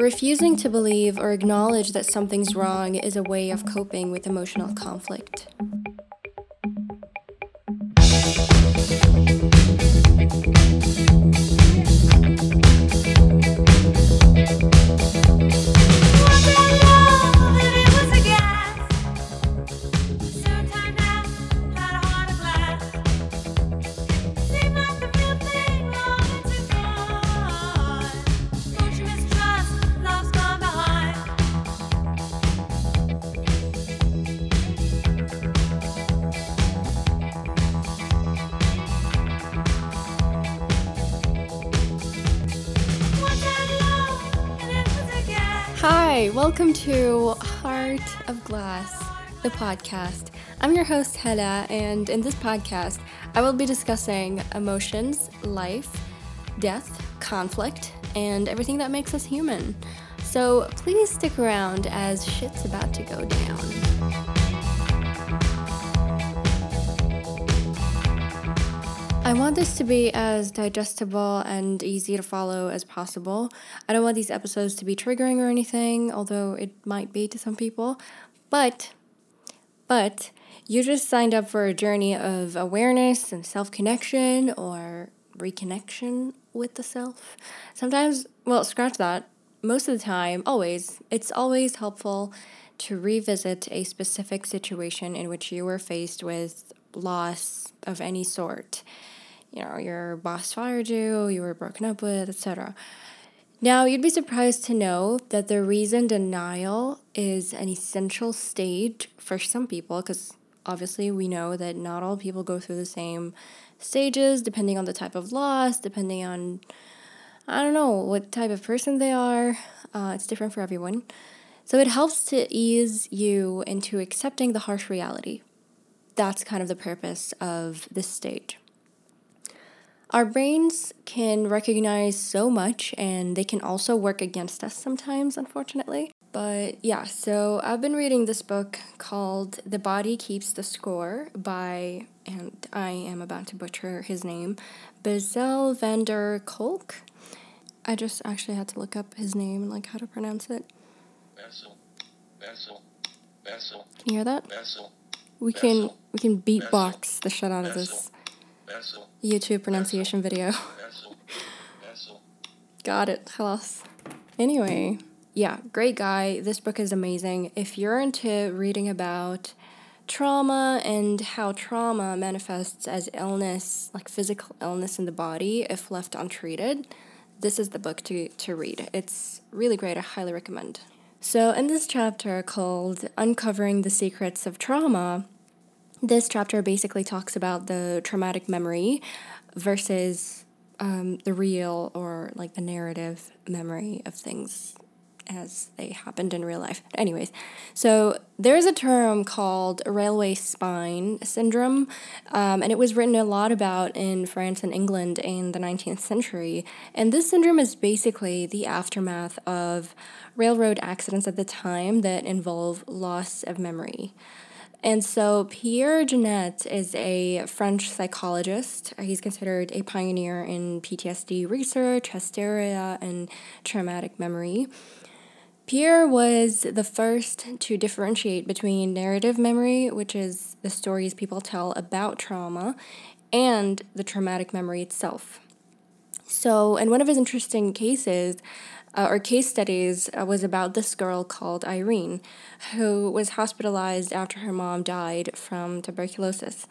Refusing to believe or acknowledge that something's wrong is a way of coping with emotional conflict. Welcome to Heart of Glass, the podcast. I'm your host, Hela, and in this podcast, I will be discussing emotions, life, death, conflict, and everything that makes us human. So please stick around as shit's about to go down. I want this to be as digestible and easy to follow as possible. I don't want these episodes to be triggering or anything, although it might be to some people. But, but, you just signed up for a journey of awareness and self connection or reconnection with the self. Sometimes, well, scratch that. Most of the time, always, it's always helpful to revisit a specific situation in which you were faced with loss of any sort you know, your boss fired you, you were broken up with, etc. Now, you'd be surprised to know that the reason denial is an essential stage for some people, because obviously we know that not all people go through the same stages, depending on the type of loss, depending on, I don't know, what type of person they are. Uh, it's different for everyone. So it helps to ease you into accepting the harsh reality. That's kind of the purpose of this stage. Our brains can recognize so much and they can also work against us sometimes, unfortunately. But yeah, so I've been reading this book called The Body Keeps the Score by, and I am about to butcher his name, Bessel van der Kolk. I just actually had to look up his name and like how to pronounce it. Bessel. Bessel. Bessel. Can you hear that? We can we can beatbox the shit out of this. YouTube pronunciation video. Got it. Halas. Anyway, yeah, great guy. This book is amazing. If you're into reading about trauma and how trauma manifests as illness, like physical illness in the body, if left untreated, this is the book to, to read. It's really great. I highly recommend. So, in this chapter called Uncovering the Secrets of Trauma, this chapter basically talks about the traumatic memory versus um, the real or like the narrative memory of things as they happened in real life. Anyways, so there's a term called railway spine syndrome, um, and it was written a lot about in France and England in the 19th century. And this syndrome is basically the aftermath of railroad accidents at the time that involve loss of memory. And so Pierre Janet is a French psychologist. He's considered a pioneer in PTSD research, hysteria, and traumatic memory. Pierre was the first to differentiate between narrative memory, which is the stories people tell about trauma, and the traumatic memory itself. So, in one of his interesting cases, uh, or case studies uh, was about this girl called Irene, who was hospitalized after her mom died from tuberculosis.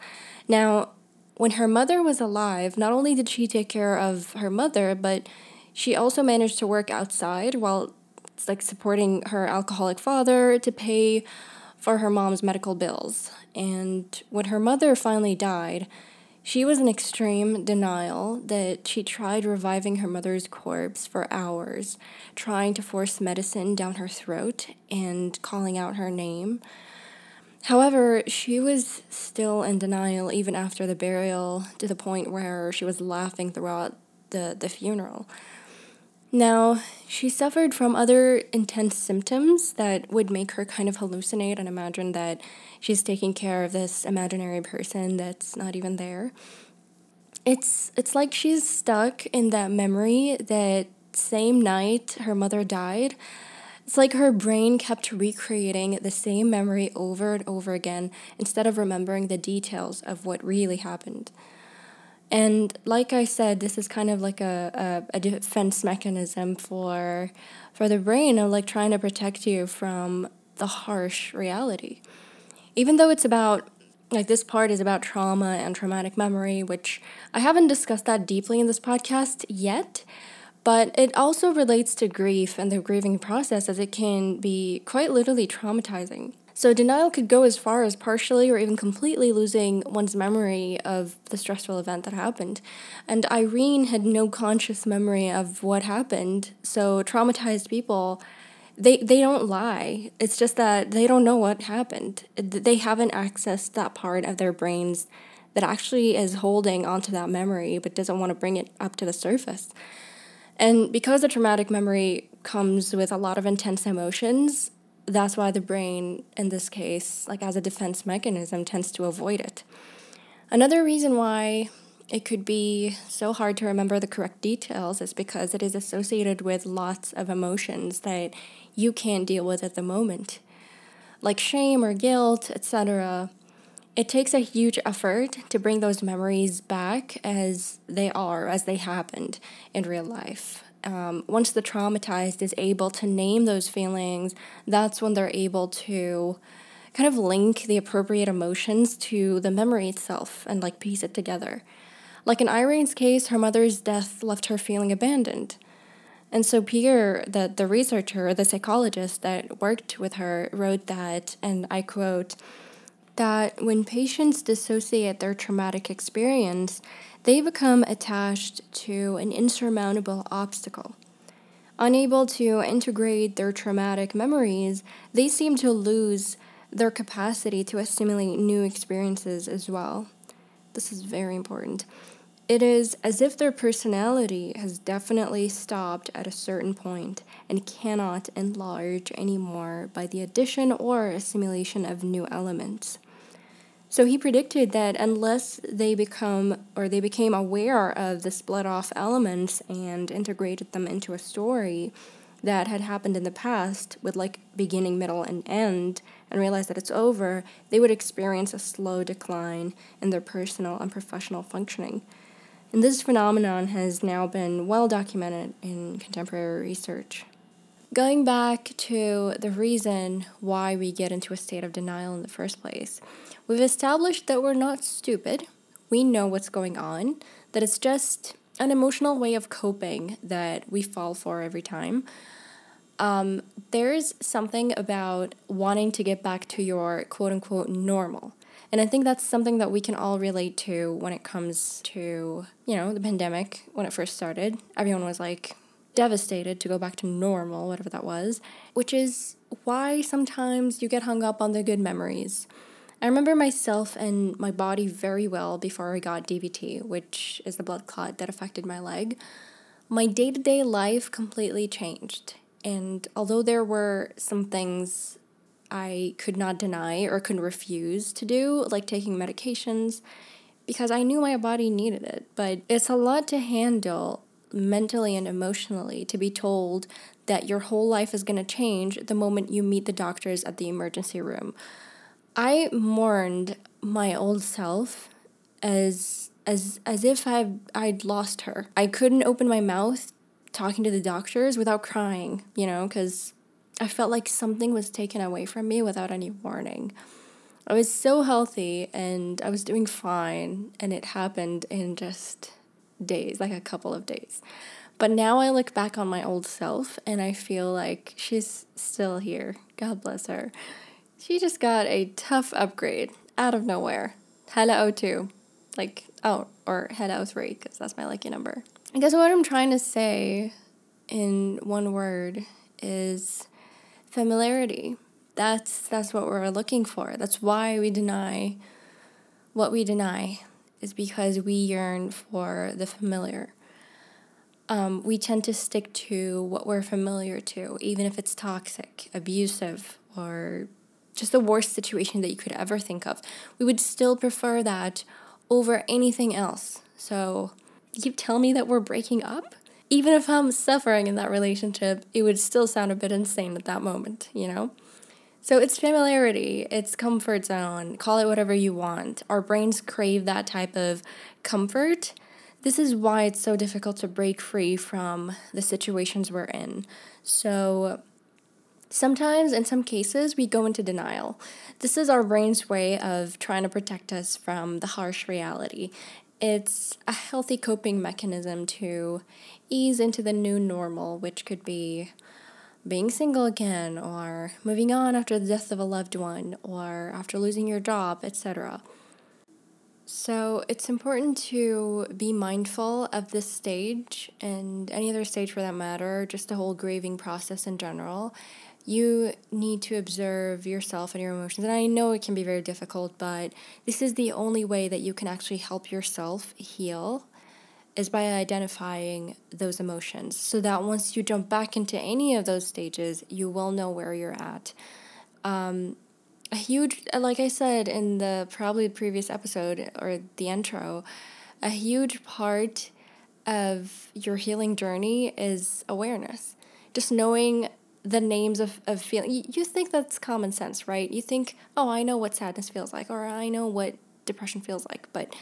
Now, when her mother was alive, not only did she take care of her mother, but she also managed to work outside while like supporting her alcoholic father to pay for her mom's medical bills. And when her mother finally died, she was in extreme denial that she tried reviving her mother's corpse for hours, trying to force medicine down her throat and calling out her name. However, she was still in denial even after the burial to the point where she was laughing throughout the, the funeral. Now, she suffered from other intense symptoms that would make her kind of hallucinate and imagine that she's taking care of this imaginary person that's not even there. It's it's like she's stuck in that memory that same night her mother died, it's like her brain kept recreating the same memory over and over again instead of remembering the details of what really happened. And like I said, this is kind of like a, a, a defense mechanism for for the brain of like trying to protect you from the harsh reality. Even though it's about like this part is about trauma and traumatic memory, which I haven't discussed that deeply in this podcast yet, but it also relates to grief and the grieving process as it can be quite literally traumatizing. So, denial could go as far as partially or even completely losing one's memory of the stressful event that happened. And Irene had no conscious memory of what happened. So, traumatized people, they, they don't lie. It's just that they don't know what happened. They haven't accessed that part of their brains that actually is holding onto that memory but doesn't want to bring it up to the surface. And because the traumatic memory comes with a lot of intense emotions, that's why the brain, in this case, like as a defense mechanism, tends to avoid it. Another reason why it could be so hard to remember the correct details is because it is associated with lots of emotions that you can't deal with at the moment, like shame or guilt, etc. It takes a huge effort to bring those memories back as they are, as they happened in real life. Um, once the traumatized is able to name those feelings, that's when they're able to kind of link the appropriate emotions to the memory itself and like piece it together. Like in Irene's case, her mother's death left her feeling abandoned. And so Pierre, the, the researcher, the psychologist that worked with her, wrote that, and I quote, that when patients dissociate their traumatic experience, they become attached to an insurmountable obstacle. Unable to integrate their traumatic memories, they seem to lose their capacity to assimilate new experiences as well. This is very important. It is as if their personality has definitely stopped at a certain point and cannot enlarge anymore by the addition or assimilation of new elements. So he predicted that unless they become or they became aware of the split off elements and integrated them into a story that had happened in the past with like beginning, middle, and end, and realize that it's over, they would experience a slow decline in their personal and professional functioning. And this phenomenon has now been well documented in contemporary research. Going back to the reason why we get into a state of denial in the first place, we've established that we're not stupid. We know what's going on, that it's just an emotional way of coping that we fall for every time. Um, there's something about wanting to get back to your quote unquote normal. And I think that's something that we can all relate to when it comes to, you know, the pandemic when it first started. Everyone was like, devastated to go back to normal, whatever that was, which is why sometimes you get hung up on the good memories. I remember myself and my body very well before I got DVT, which is the blood clot that affected my leg. My day to day life completely changed. And although there were some things I could not deny or could refuse to do, like taking medications, because I knew my body needed it, but it's a lot to handle mentally and emotionally to be told that your whole life is going to change the moment you meet the doctors at the emergency room. I mourned my old self as as as if I I'd lost her. I couldn't open my mouth talking to the doctors without crying, you know, cuz I felt like something was taken away from me without any warning. I was so healthy and I was doing fine and it happened in just days, like a couple of days. But now I look back on my old self and I feel like she's still here. God bless her. She just got a tough upgrade out of nowhere. Hello 02. Like, oh, or Hello 03, because that's my lucky number. I guess what I'm trying to say in one word is familiarity. That's that's what we're looking for. That's why we deny what we deny is because we yearn for the familiar. Um, we tend to stick to what we're familiar to, even if it's toxic, abusive, or just the worst situation that you could ever think of. We would still prefer that over anything else. So, you tell me that we're breaking up? even if I'm suffering in that relationship, it would still sound a bit insane at that moment, you know? So it's familiarity, it's comfort zone, call it whatever you want. Our brains crave that type of comfort. This is why it's so difficult to break free from the situations we're in. So sometimes, in some cases, we go into denial. This is our brain's way of trying to protect us from the harsh reality. It's a healthy coping mechanism to ease into the new normal, which could be being single again, or moving on after the death of a loved one, or after losing your job, etc. So, it's important to be mindful of this stage and any other stage for that matter, just the whole grieving process in general. You need to observe yourself and your emotions. And I know it can be very difficult, but this is the only way that you can actually help yourself heal is by identifying those emotions so that once you jump back into any of those stages, you will know where you're at. Um, a huge, like I said in the probably previous episode or the intro, a huge part of your healing journey is awareness. Just knowing the names of, of feeling. You, you think that's common sense, right? You think, oh, I know what sadness feels like, or I know what depression feels like, but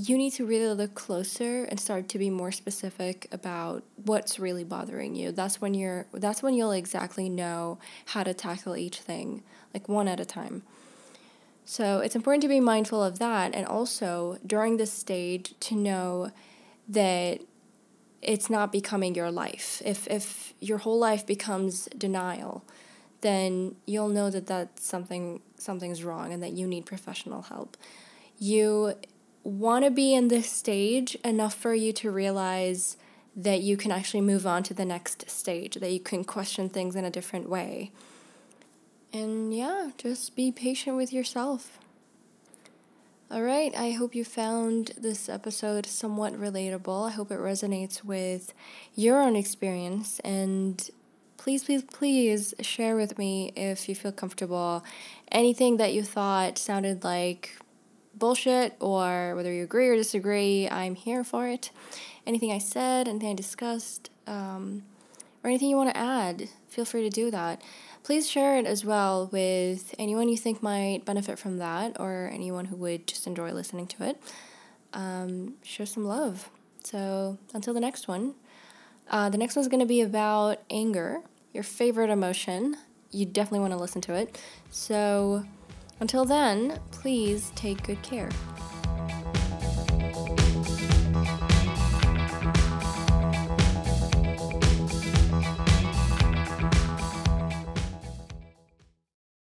you need to really look closer and start to be more specific about what's really bothering you. That's when you're that's when you'll exactly know how to tackle each thing, like one at a time. So, it's important to be mindful of that and also during this stage to know that it's not becoming your life. If if your whole life becomes denial, then you'll know that that's something something's wrong and that you need professional help. You want to be in this stage enough for you to realize that you can actually move on to the next stage, that you can question things in a different way. And yeah, just be patient with yourself. All right, I hope you found this episode somewhat relatable. I hope it resonates with your own experience. And please, please, please share with me if you feel comfortable anything that you thought sounded like bullshit or whether you agree or disagree, I'm here for it. Anything I said, anything I discussed, um, or anything you want to add, feel free to do that. Please share it as well with anyone you think might benefit from that or anyone who would just enjoy listening to it. Um, show some love. So until the next one, uh, the next one's going to be about anger, your favorite emotion. You definitely want to listen to it. So until then, please take good care.